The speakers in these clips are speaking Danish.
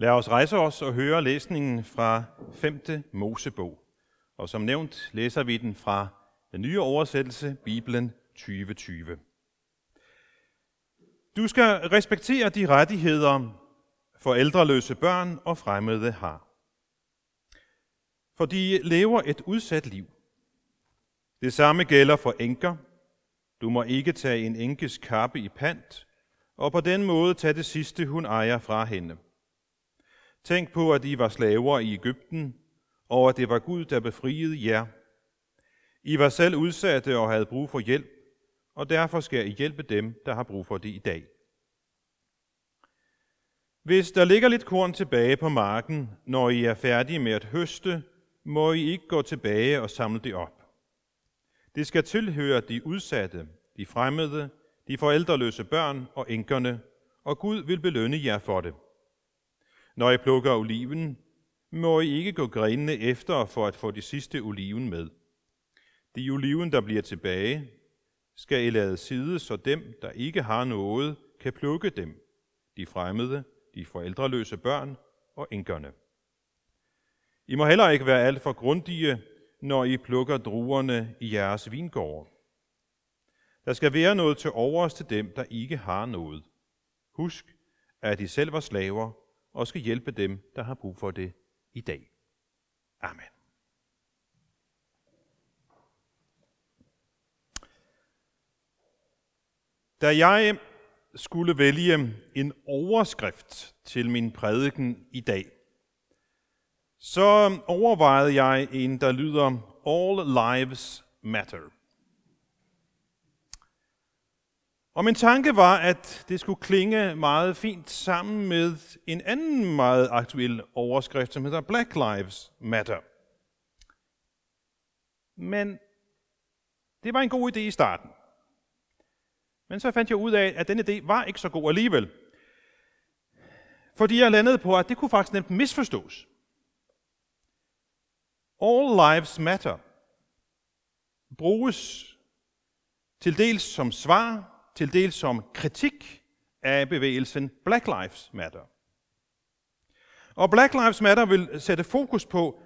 Lad os rejse os og høre læsningen fra 5. Mosebog. Og som nævnt læser vi den fra den nye oversættelse, Bibelen 2020. Du skal respektere de rettigheder, forældreløse børn og fremmede har. For de lever et udsat liv. Det samme gælder for enker. Du må ikke tage en enkes kappe i pant, og på den måde tage det sidste, hun ejer fra hende. Tænk på, at I var slaver i Ægypten, og at det var Gud, der befriede jer. I var selv udsatte og havde brug for hjælp, og derfor skal I hjælpe dem, der har brug for det i dag. Hvis der ligger lidt korn tilbage på marken, når I er færdige med at høste, må I ikke gå tilbage og samle det op. Det skal tilhøre de udsatte, de fremmede, de forældreløse børn og enkerne, og Gud vil belønne jer for det. Når I plukker oliven, må I ikke gå grenene efter for at få de sidste oliven med. De oliven, der bliver tilbage, skal I lade side, så dem, der ikke har noget, kan plukke dem, de fremmede, de forældreløse børn og enkerne. I må heller ikke være alt for grundige, når I plukker druerne i jeres vingård. Der skal være noget til overs til dem, der ikke har noget. Husk, at I selv var slaver og skal hjælpe dem, der har brug for det i dag. Amen. Da jeg skulle vælge en overskrift til min prædiken i dag, så overvejede jeg en, der lyder All Lives Matter. Og min tanke var, at det skulle klinge meget fint sammen med en anden meget aktuel overskrift, som hedder Black Lives Matter. Men det var en god idé i starten. Men så fandt jeg ud af, at den idé var ikke så god alligevel. Fordi jeg landede på, at det kunne faktisk nemt misforstås. All lives matter bruges til dels som svar, til dels som kritik af bevægelsen Black Lives Matter. Og Black Lives Matter vil sætte fokus på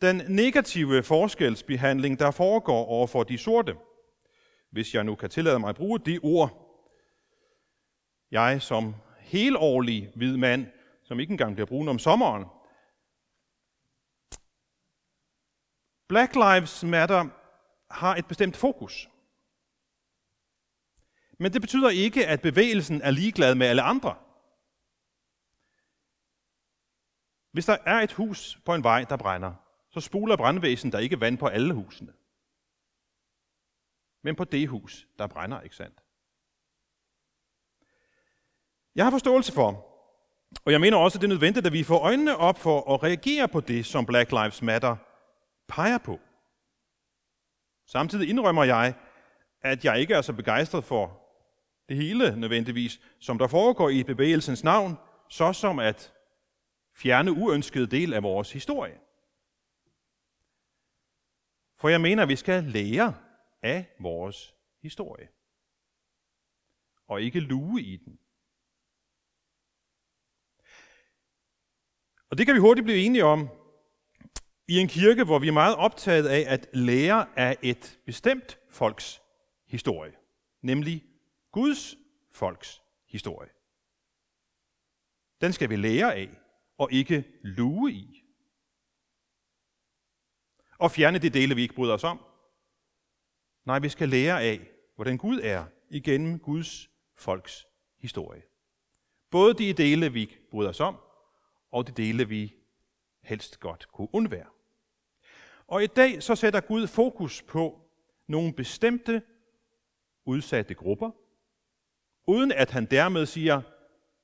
den negative forskelsbehandling, der foregår over for de sorte. Hvis jeg nu kan tillade mig at bruge det ord, jeg som helårlig hvid mand, som ikke engang bliver brun om sommeren, Black Lives Matter har et bestemt fokus. Men det betyder ikke, at bevægelsen er ligeglad med alle andre. Hvis der er et hus på en vej, der brænder, så spuler brandvæsen der ikke vand på alle husene. Men på det hus, der brænder, ikke sandt? Jeg har forståelse for, og jeg mener også, at det er nødvendigt, at vi får øjnene op for at reagere på det, som Black Lives Matter peger på. Samtidig indrømmer jeg, at jeg ikke er så begejstret for det hele nødvendigvis, som der foregår i bevægelsens navn, så som at fjerne uønskede del af vores historie. For jeg mener, at vi skal lære af vores historie, og ikke luge i den. Og det kan vi hurtigt blive enige om i en kirke, hvor vi er meget optaget af at lære af et bestemt folks historie, nemlig Guds folks historie. Den skal vi lære af, og ikke luge i. Og fjerne de dele, vi ikke bryder os om. Nej, vi skal lære af, hvordan Gud er igennem Guds folks historie. Både de dele, vi ikke bryder os om, og de dele, vi helst godt kunne undvære. Og i dag så sætter Gud fokus på nogle bestemte udsatte grupper, uden at han dermed siger,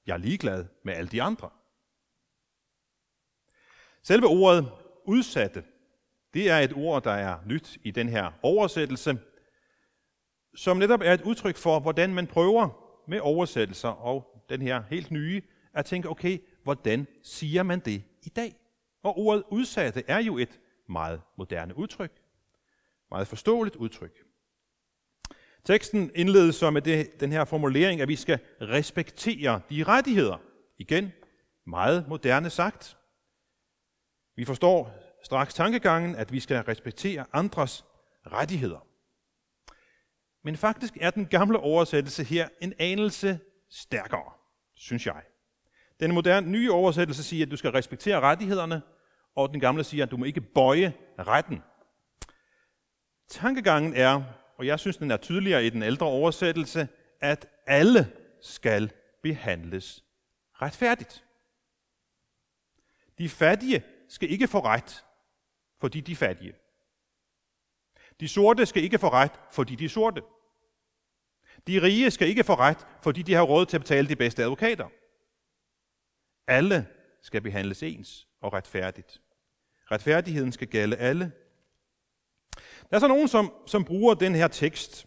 jeg er ligeglad med alle de andre. Selve ordet udsatte, det er et ord, der er nyt i den her oversættelse, som netop er et udtryk for, hvordan man prøver med oversættelser og den her helt nye, at tænke, okay, hvordan siger man det i dag? Og ordet udsatte er jo et meget moderne udtryk, meget forståeligt udtryk. Teksten indledes så med det, den her formulering, at vi skal respektere de rettigheder. Igen, meget moderne sagt. Vi forstår straks tankegangen, at vi skal respektere andres rettigheder. Men faktisk er den gamle oversættelse her en anelse stærkere, synes jeg. Den moderne nye oversættelse siger, at du skal respektere rettighederne, og den gamle siger, at du må ikke bøje retten. Tankegangen er, og jeg synes, den er tydeligere i den ældre oversættelse, at alle skal behandles retfærdigt. De fattige skal ikke få ret, fordi de er fattige. De sorte skal ikke få ret, fordi de er sorte. De rige skal ikke få ret, fordi de har råd til at betale de bedste advokater. Alle skal behandles ens og retfærdigt. Retfærdigheden skal gælde alle. Der er så nogen, som, som bruger den her tekst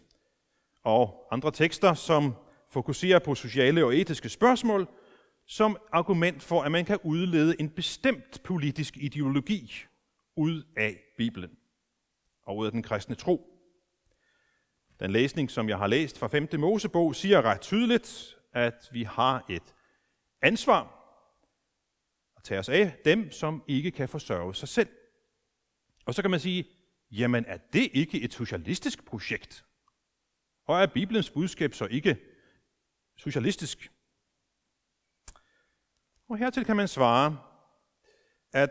og andre tekster, som fokuserer på sociale og etiske spørgsmål, som argument for, at man kan udlede en bestemt politisk ideologi ud af Bibelen og ud af den kristne tro. Den læsning, som jeg har læst fra 5. Mosebog, siger ret tydeligt, at vi har et ansvar at tage os af dem, som ikke kan forsørge sig selv. Og så kan man sige, jamen er det ikke et socialistisk projekt? Og er Bibelens budskab så ikke socialistisk? Og hertil kan man svare, at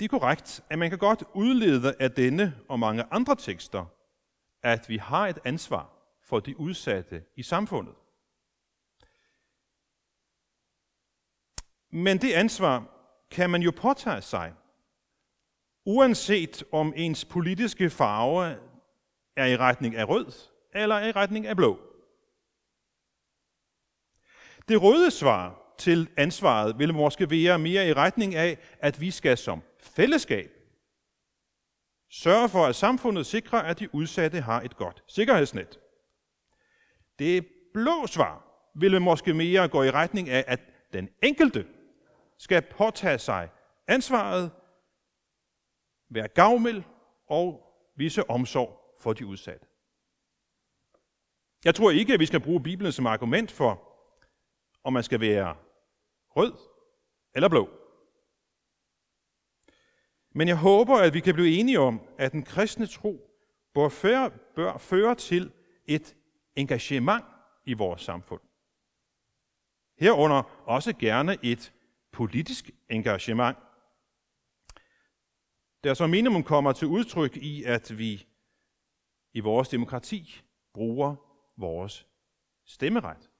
det er korrekt, at man kan godt udlede af denne og mange andre tekster, at vi har et ansvar for de udsatte i samfundet. Men det ansvar kan man jo påtage sig, uanset om ens politiske farve er i retning af rød eller i retning af blå. Det røde svar til ansvaret vil måske være mere i retning af, at vi skal som fællesskab sørge for, at samfundet sikrer, at de udsatte har et godt sikkerhedsnet. Det blå svar vil måske mere gå i retning af, at den enkelte skal påtage sig ansvaret, være gavmild og vise omsorg for de udsatte. Jeg tror ikke, at vi skal bruge Bibelen som argument for, om man skal være rød eller blå. Men jeg håber, at vi kan blive enige om, at den kristne tro bør føre, bør føre til et engagement i vores samfund. Herunder også gerne et politisk engagement, der som minimum kommer til udtryk i, at vi i vores demokrati bruger vores stemmeret.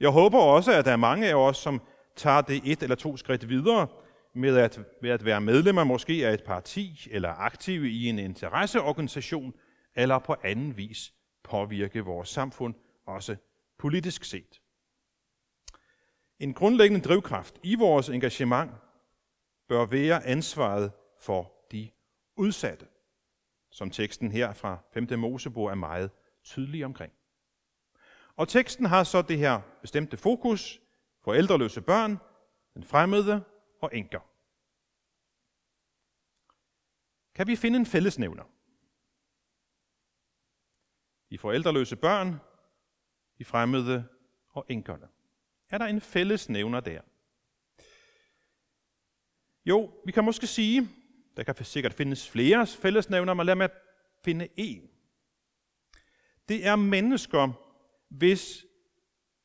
Jeg håber også, at der er mange af os, som tager det et eller to skridt videre med at, med at være medlemmer måske af et parti eller aktive i en interesseorganisation eller på anden vis påvirke vores samfund, også politisk set. En grundlæggende drivkraft i vores engagement bør være ansvaret for de udsatte, som teksten her fra 5. Mosebog er meget tydelig omkring. Og teksten har så det her bestemte fokus, forældreløse børn, den fremmede og enker. Kan vi finde en fællesnævner? De forældreløse børn, de fremmede og enkerne. Er der en fællesnævner der? Jo, vi kan måske sige, der kan sikkert findes flere fællesnævner, men lad mig finde en. Det er mennesker, hvis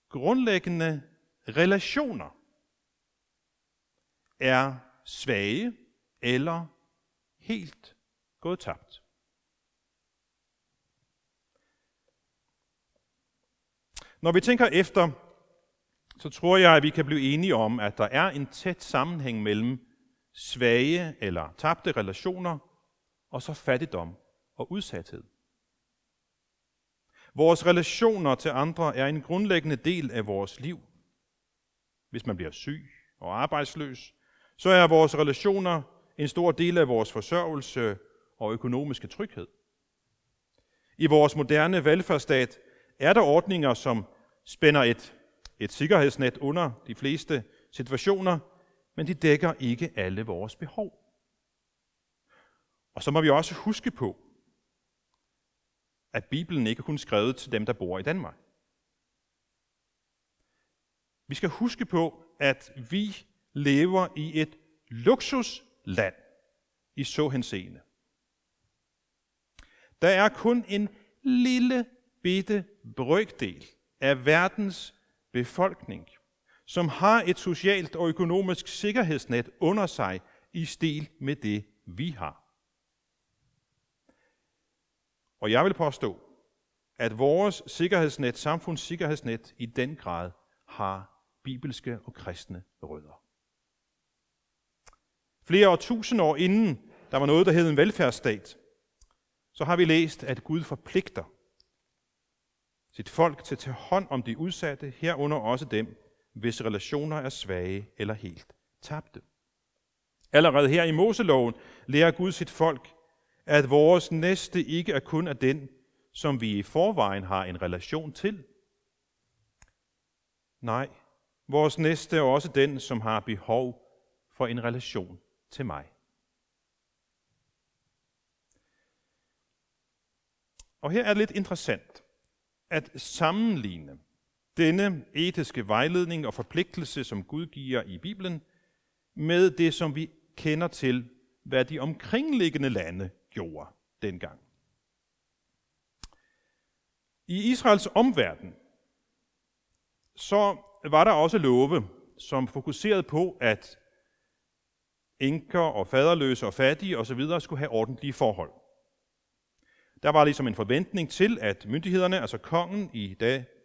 grundlæggende relationer er svage eller helt gået tabt. Når vi tænker efter, så tror jeg, at vi kan blive enige om, at der er en tæt sammenhæng mellem svage eller tabte relationer og så fattigdom og udsathed. Vores relationer til andre er en grundlæggende del af vores liv. Hvis man bliver syg og arbejdsløs, så er vores relationer en stor del af vores forsørgelse og økonomiske tryghed. I vores moderne velfærdsstat er der ordninger, som spænder et, et sikkerhedsnet under de fleste situationer, men de dækker ikke alle vores behov. Og så må vi også huske på, at Bibelen ikke kun skrevet til dem, der bor i Danmark. Vi skal huske på, at vi lever i et luksusland i så henseende. Der er kun en lille bitte brøkdel af verdens befolkning, som har et socialt og økonomisk sikkerhedsnet under sig i stil med det, vi har. Og jeg vil påstå, at vores sikkerhedsnet, samfunds sikkerhedsnet, i den grad har bibelske og kristne rødder. Flere år tusind år inden der var noget, der hed en velfærdsstat, så har vi læst, at Gud forpligter sit folk til at tage hånd om de udsatte, herunder også dem, hvis relationer er svage eller helt tabte. Allerede her i Moseloven lærer Gud sit folk, at vores næste ikke er kun af den, som vi i forvejen har en relation til. Nej, vores næste er også den, som har behov for en relation til mig. Og her er det lidt interessant at sammenligne denne etiske vejledning og forpligtelse, som Gud giver i Bibelen, med det, som vi kender til, hvad de omkringliggende lande gjorde dengang. I Israels omverden, så var der også love, som fokuserede på, at enker og faderløse og fattige osv. skulle have ordentlige forhold. Der var ligesom en forventning til, at myndighederne, altså kongen i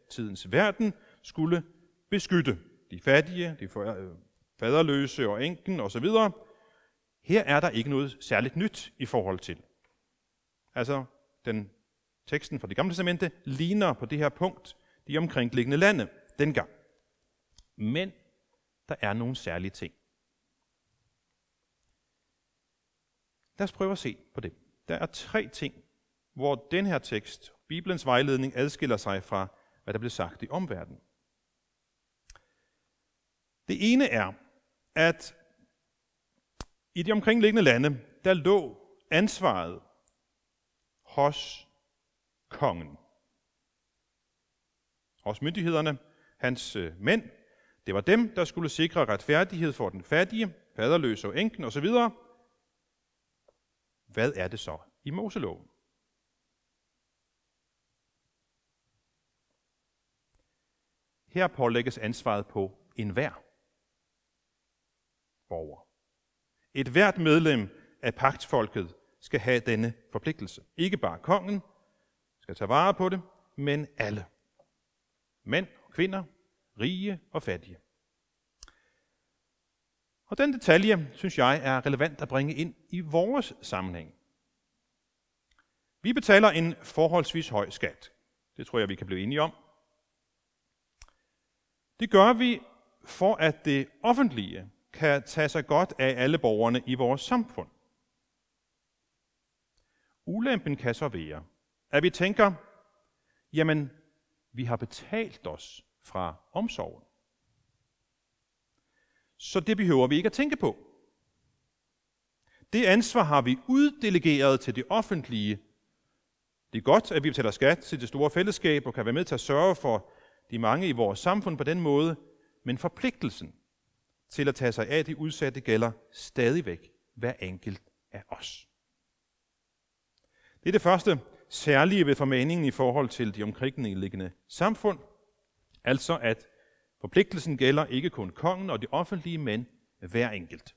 datidens verden, skulle beskytte de fattige, de øh, faderløse og enken osv. Her er der ikke noget særligt nyt i forhold til. Altså, den teksten fra det gamle testamente ligner på det her punkt de omkringliggende lande dengang. Men der er nogle særlige ting. Lad os prøve at se på det. Der er tre ting, hvor den her tekst, Bibelens vejledning, adskiller sig fra, hvad der blev sagt i omverdenen. Det ene er, at i de omkringliggende lande, der lå ansvaret hos kongen. Hos myndighederne, hans øh, mænd, det var dem, der skulle sikre retfærdighed for den fattige, faderløse og enken osv. Hvad er det så i Moseloven? Her pålægges ansvaret på enhver borger. Et hvert medlem af pagtfolket skal have denne forpligtelse. Ikke bare kongen skal tage vare på det, men alle. Mænd og kvinder, rige og fattige. Og den detalje, synes jeg, er relevant at bringe ind i vores sammenhæng. Vi betaler en forholdsvis høj skat. Det tror jeg, vi kan blive enige om. Det gør vi for, at det offentlige kan tage sig godt af alle borgerne i vores samfund. Ulempen kan så være, at vi tænker, jamen, vi har betalt os fra omsorgen. Så det behøver vi ikke at tænke på. Det ansvar har vi uddelegeret til det offentlige. Det er godt, at vi betaler skat til det store fællesskab og kan være med til at sørge for de mange i vores samfund på den måde, men forpligtelsen til at tage sig af de udsatte gælder stadigvæk hver enkelt af os. Det er det første særlige ved formaningen i forhold til de omkringliggende samfund, altså at forpligtelsen gælder ikke kun kongen og de offentlige, men hver enkelt.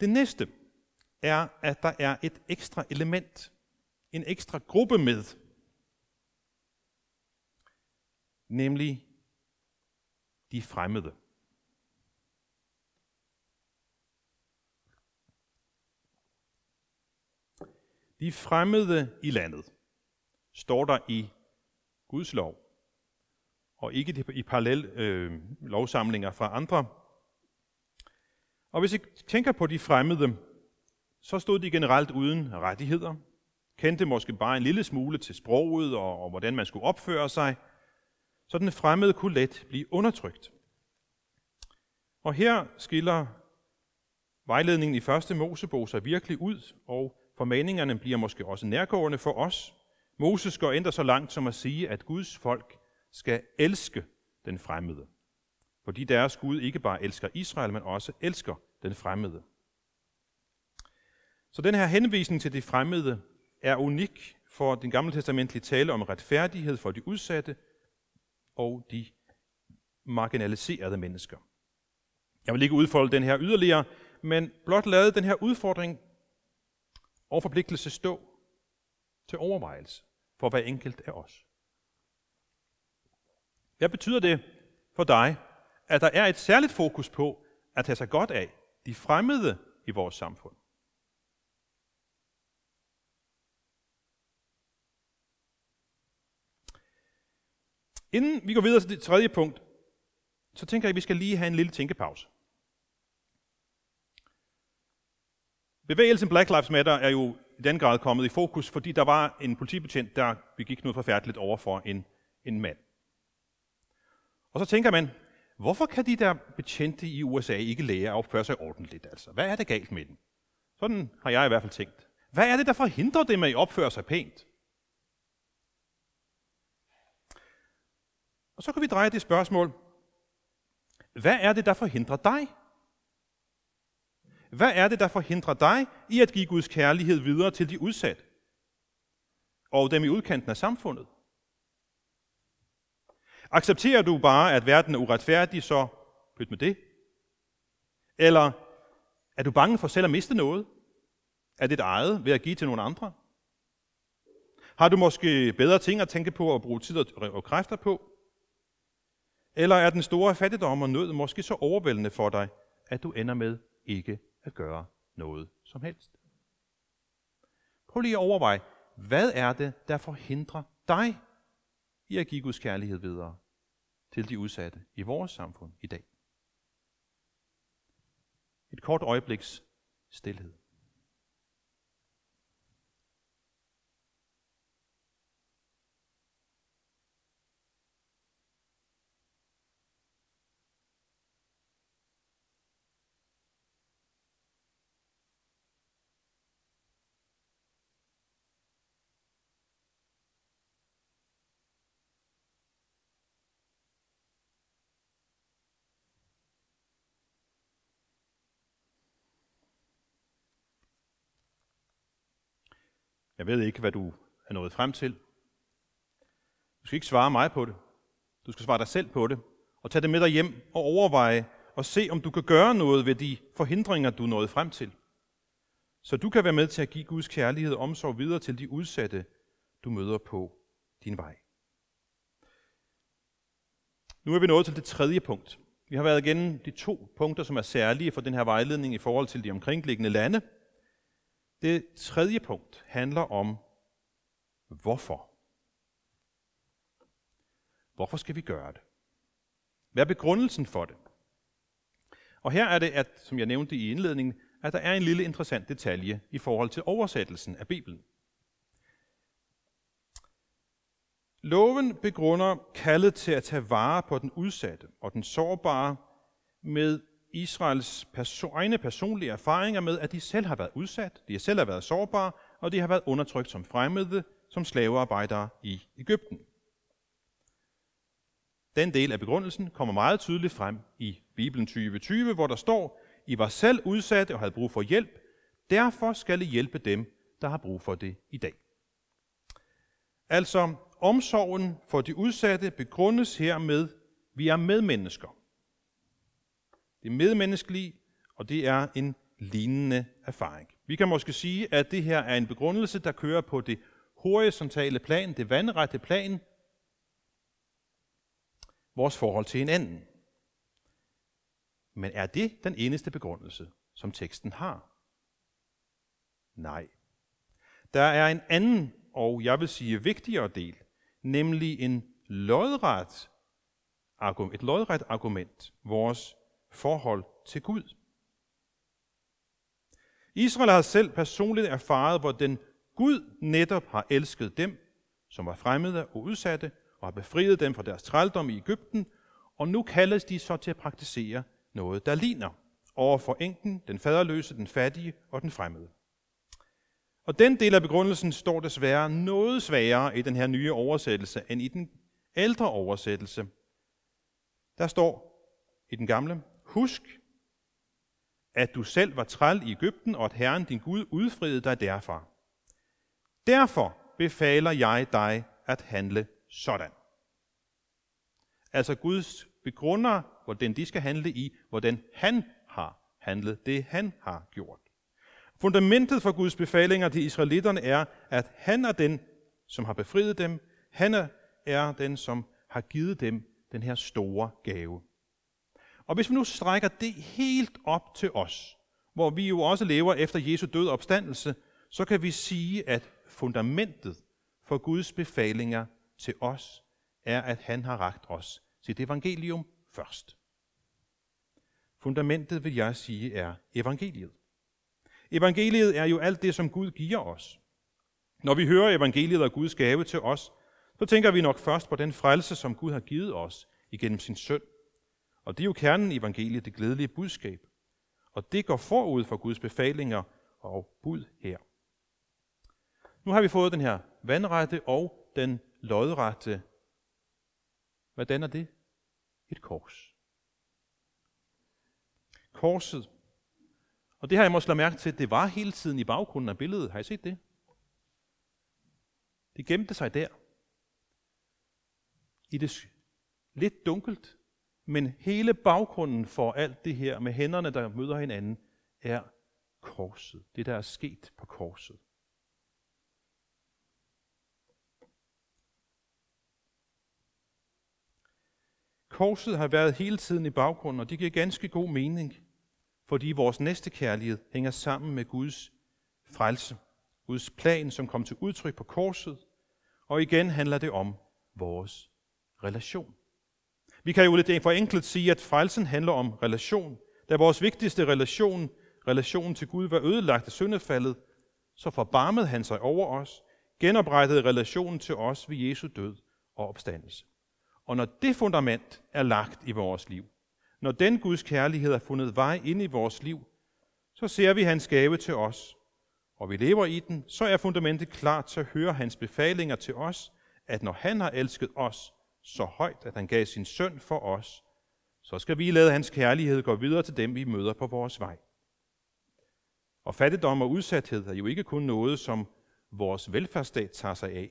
Det næste er, at der er et ekstra element, en ekstra gruppe med, nemlig de fremmede. De fremmede i landet står der i Guds lov, og ikke i parallel øh, lovsamlinger fra andre. Og hvis I tænker på de fremmede, så stod de generelt uden rettigheder, kendte måske bare en lille smule til sproget og, og hvordan man skulle opføre sig, så den fremmede kunne let blive undertrykt. Og her skiller vejledningen i første Mosebog sig virkelig ud, og formaningerne bliver måske også nærgående for os. Moses går endda så langt som at sige, at Guds folk skal elske den fremmede. fordi deres Gud ikke bare elsker Israel, men også elsker den fremmede. Så den her henvisning til de fremmede er unik for den gamle testamentlige tale om retfærdighed for de udsatte og de marginaliserede mennesker. Jeg vil ikke udfolde den her yderligere, men blot lade den her udfordring og forpligtelse stå til overvejelse for hver enkelt af os. Hvad betyder det for dig, at der er et særligt fokus på at tage sig godt af de fremmede i vores samfund? Inden vi går videre til det tredje punkt, så tænker jeg, at vi skal lige have en lille tænkepause. Bevægelsen Black Lives Matter er jo i den grad kommet i fokus, fordi der var en politibetjent, der begik noget forfærdeligt over for en, en mand. Og så tænker man, hvorfor kan de der betjente i USA ikke lære at opføre sig ordentligt? Altså? Hvad er det galt med dem? Sådan har jeg i hvert fald tænkt. Hvad er det, der forhindrer dem at opføre sig pænt? Og så kan vi dreje det spørgsmål, hvad er det, der forhindrer dig? Hvad er det, der forhindrer dig i at give Guds kærlighed videre til de udsatte? Og dem i udkanten af samfundet? Accepterer du bare, at verden er uretfærdig, så pyt med det? Eller er du bange for selv at miste noget af dit eget ved at give til nogle andre? Har du måske bedre ting at tænke på og bruge tid og kræfter på? Eller er den store fattigdom og nød måske så overvældende for dig, at du ender med ikke at gøre noget som helst? Prøv lige at overveje, hvad er det, der forhindrer dig i at give Guds kærlighed videre til de udsatte i vores samfund i dag? Et kort øjebliks stillhed. Jeg ved ikke, hvad du er nået frem til. Du skal ikke svare mig på det. Du skal svare dig selv på det. Og tage det med dig hjem og overveje og se, om du kan gøre noget ved de forhindringer, du er nået frem til. Så du kan være med til at give Guds kærlighed og omsorg videre til de udsatte, du møder på din vej. Nu er vi nået til det tredje punkt. Vi har været igennem de to punkter, som er særlige for den her vejledning i forhold til de omkringliggende lande – det tredje punkt handler om, hvorfor. Hvorfor skal vi gøre det? Hvad er begrundelsen for det? Og her er det, at, som jeg nævnte i indledningen, at der er en lille interessant detalje i forhold til oversættelsen af Bibelen. Loven begrunder kaldet til at tage vare på den udsatte og den sårbare med Israels perso- egne personlige erfaringer med, at de selv har været udsat, de selv har været sårbare, og de har været undertrykt som fremmede, som slavearbejdere i Ægypten. Den del af begrundelsen kommer meget tydeligt frem i Bibelen 2020, hvor der står, I var selv udsatte og havde brug for hjælp, derfor skal I hjælpe dem, der har brug for det i dag. Altså, omsorgen for de udsatte begrundes her med, vi er medmennesker. Det er medmenneskelige, og det er en lignende erfaring. Vi kan måske sige, at det her er en begrundelse, der kører på det horisontale plan, det vandrette plan, vores forhold til hinanden. Men er det den eneste begrundelse, som teksten har? Nej. Der er en anden, og jeg vil sige vigtigere del, nemlig en lodret, et lodret argument, vores forhold til Gud. Israel har selv personligt erfaret, hvordan Gud netop har elsket dem, som var fremmede og udsatte, og har befriet dem fra deres trældom i Ægypten, og nu kaldes de så til at praktisere noget, der ligner over for enken, den faderløse, den fattige og den fremmede. Og den del af begrundelsen står desværre noget sværere i den her nye oversættelse end i den ældre oversættelse. Der står, i den gamle. Husk, at du selv var træl i Ægypten, og at Herren din Gud udfriede dig derfra. Derfor befaler jeg dig at handle sådan. Altså Guds begrunder, hvordan de skal handle i, hvordan han har handlet det, han har gjort. Fundamentet for Guds befalinger til israelitterne er, at han er den, som har befriet dem. Han er den, som har givet dem den her store gave. Og hvis vi nu strækker det helt op til os, hvor vi jo også lever efter Jesu død og opstandelse, så kan vi sige, at fundamentet for Guds befalinger til os er, at han har ragt os sit evangelium først. Fundamentet, vil jeg sige, er evangeliet. Evangeliet er jo alt det, som Gud giver os. Når vi hører evangeliet og Guds gave til os, så tænker vi nok først på den frelse, som Gud har givet os igennem sin søn. Og det er jo kernen i evangeliet, det glædelige budskab. Og det går forud for Guds befalinger og bud her. Nu har vi fået den her vandrette og den lodrette. Hvordan er det? Et kors. Korset. Og det har jeg måske lagt mærke til, det var hele tiden i baggrunden af billedet. Har I set det? Det gemte sig der. I det lidt dunkelt, men hele baggrunden for alt det her med hænderne, der møder hinanden, er korset. Det, der er sket på korset. Korset har været hele tiden i baggrunden, og det giver ganske god mening, fordi vores næste kærlighed hænger sammen med Guds frelse. Guds plan, som kom til udtryk på korset, og igen handler det om vores relation. Vi kan jo lidt forenklet sige, at frelsen handler om relation. Da vores vigtigste relation, relationen til Gud, var ødelagt af syndefaldet, så forbarmede han sig over os, genoprettede relationen til os ved Jesu død og opstandelse. Og når det fundament er lagt i vores liv, når den Guds kærlighed har fundet vej ind i vores liv, så ser vi hans gave til os, og vi lever i den, så er fundamentet klar til at høre hans befalinger til os, at når han har elsket os så højt, at han gav sin søn for os, så skal vi lade hans kærlighed gå videre til dem, vi møder på vores vej. Og fattigdom og udsathed er jo ikke kun noget, som vores velfærdsstat tager sig af.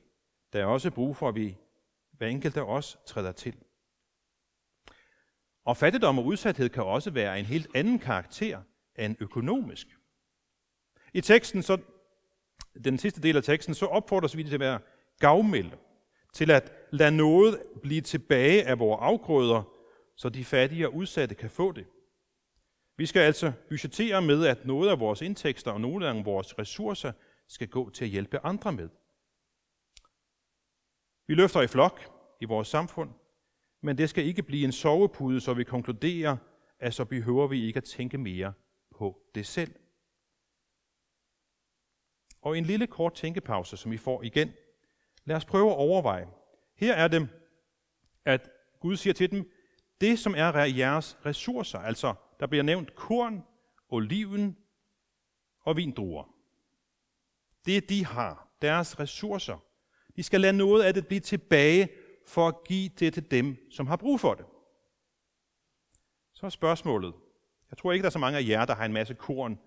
Der er også brug for, at vi hver enkelt af os træder til. Og fattigdom og udsathed kan også være en helt anden karakter end økonomisk. I teksten, så, den sidste del af teksten, så opfordres vi til at være gavmilde, til at lad noget blive tilbage af vores afgrøder, så de fattige og udsatte kan få det. Vi skal altså budgettere med, at noget af vores indtægter og nogle af vores ressourcer skal gå til at hjælpe andre med. Vi løfter i flok i vores samfund, men det skal ikke blive en sovepude, så vi konkluderer, at så behøver vi ikke at tænke mere på det selv. Og en lille kort tænkepause, som vi får igen. Lad os prøve at overveje. Her er det, at Gud siger til dem, det som er jeres ressourcer, altså der bliver nævnt korn, oliven og vindruer. Det de har, deres ressourcer. De skal lade noget af det blive tilbage for at give det til dem, som har brug for det. Så er spørgsmålet. Jeg tror ikke, der er så mange af jer, der har en masse korn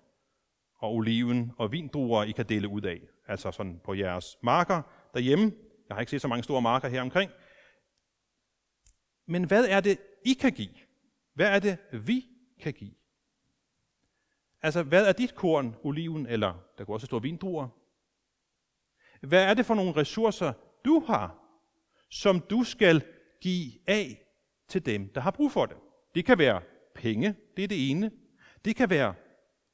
og oliven og vindruer, I kan dele ud af. Altså sådan på jeres marker derhjemme. Jeg har ikke set så mange store marker her omkring. Men hvad er det, I kan give? Hvad er det, vi kan give? Altså, hvad er dit korn, oliven, eller der kunne også stå vindruer? Hvad er det for nogle ressourcer, du har, som du skal give af til dem, der har brug for det? Det kan være penge, det er det ene. Det kan være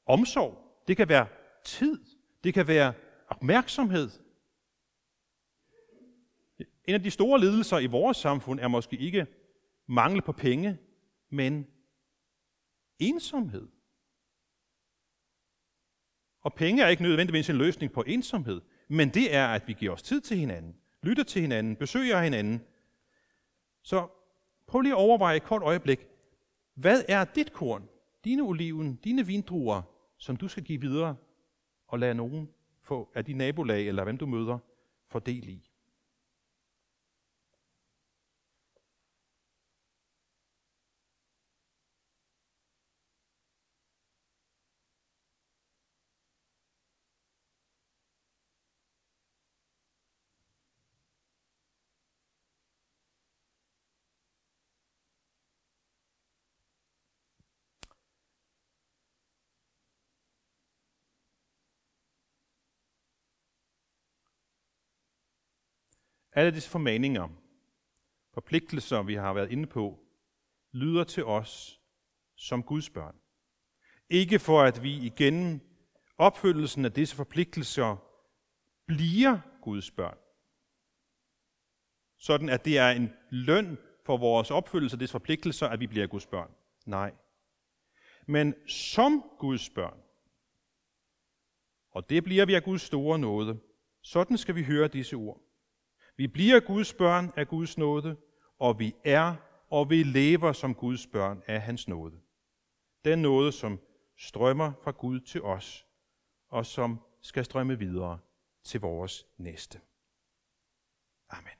omsorg, det kan være tid, det kan være opmærksomhed. En af de store lidelser i vores samfund er måske ikke mangel på penge, men ensomhed. Og penge er ikke nødvendigvis en løsning på ensomhed, men det er, at vi giver os tid til hinanden, lytter til hinanden, besøger hinanden. Så prøv lige at overveje et kort øjeblik, hvad er dit korn, dine oliven, dine vindruer, som du skal give videre og lade nogen få af de nabolag, eller hvem du møder, få del i? Alle disse formaninger, forpligtelser, vi har været inde på, lyder til os som Guds børn. Ikke for at vi igennem opfyldelsen af disse forpligtelser bliver Guds børn. Sådan at det er en løn for vores opfyldelse af disse forpligtelser, at vi bliver Guds børn. Nej. Men som Guds børn, og det bliver vi af Guds store nåde, sådan skal vi høre disse ord. Vi bliver Guds børn af Guds nåde, og vi er og vi lever som Guds børn af hans nåde. Den nåde, som strømmer fra Gud til os, og som skal strømme videre til vores næste. Amen.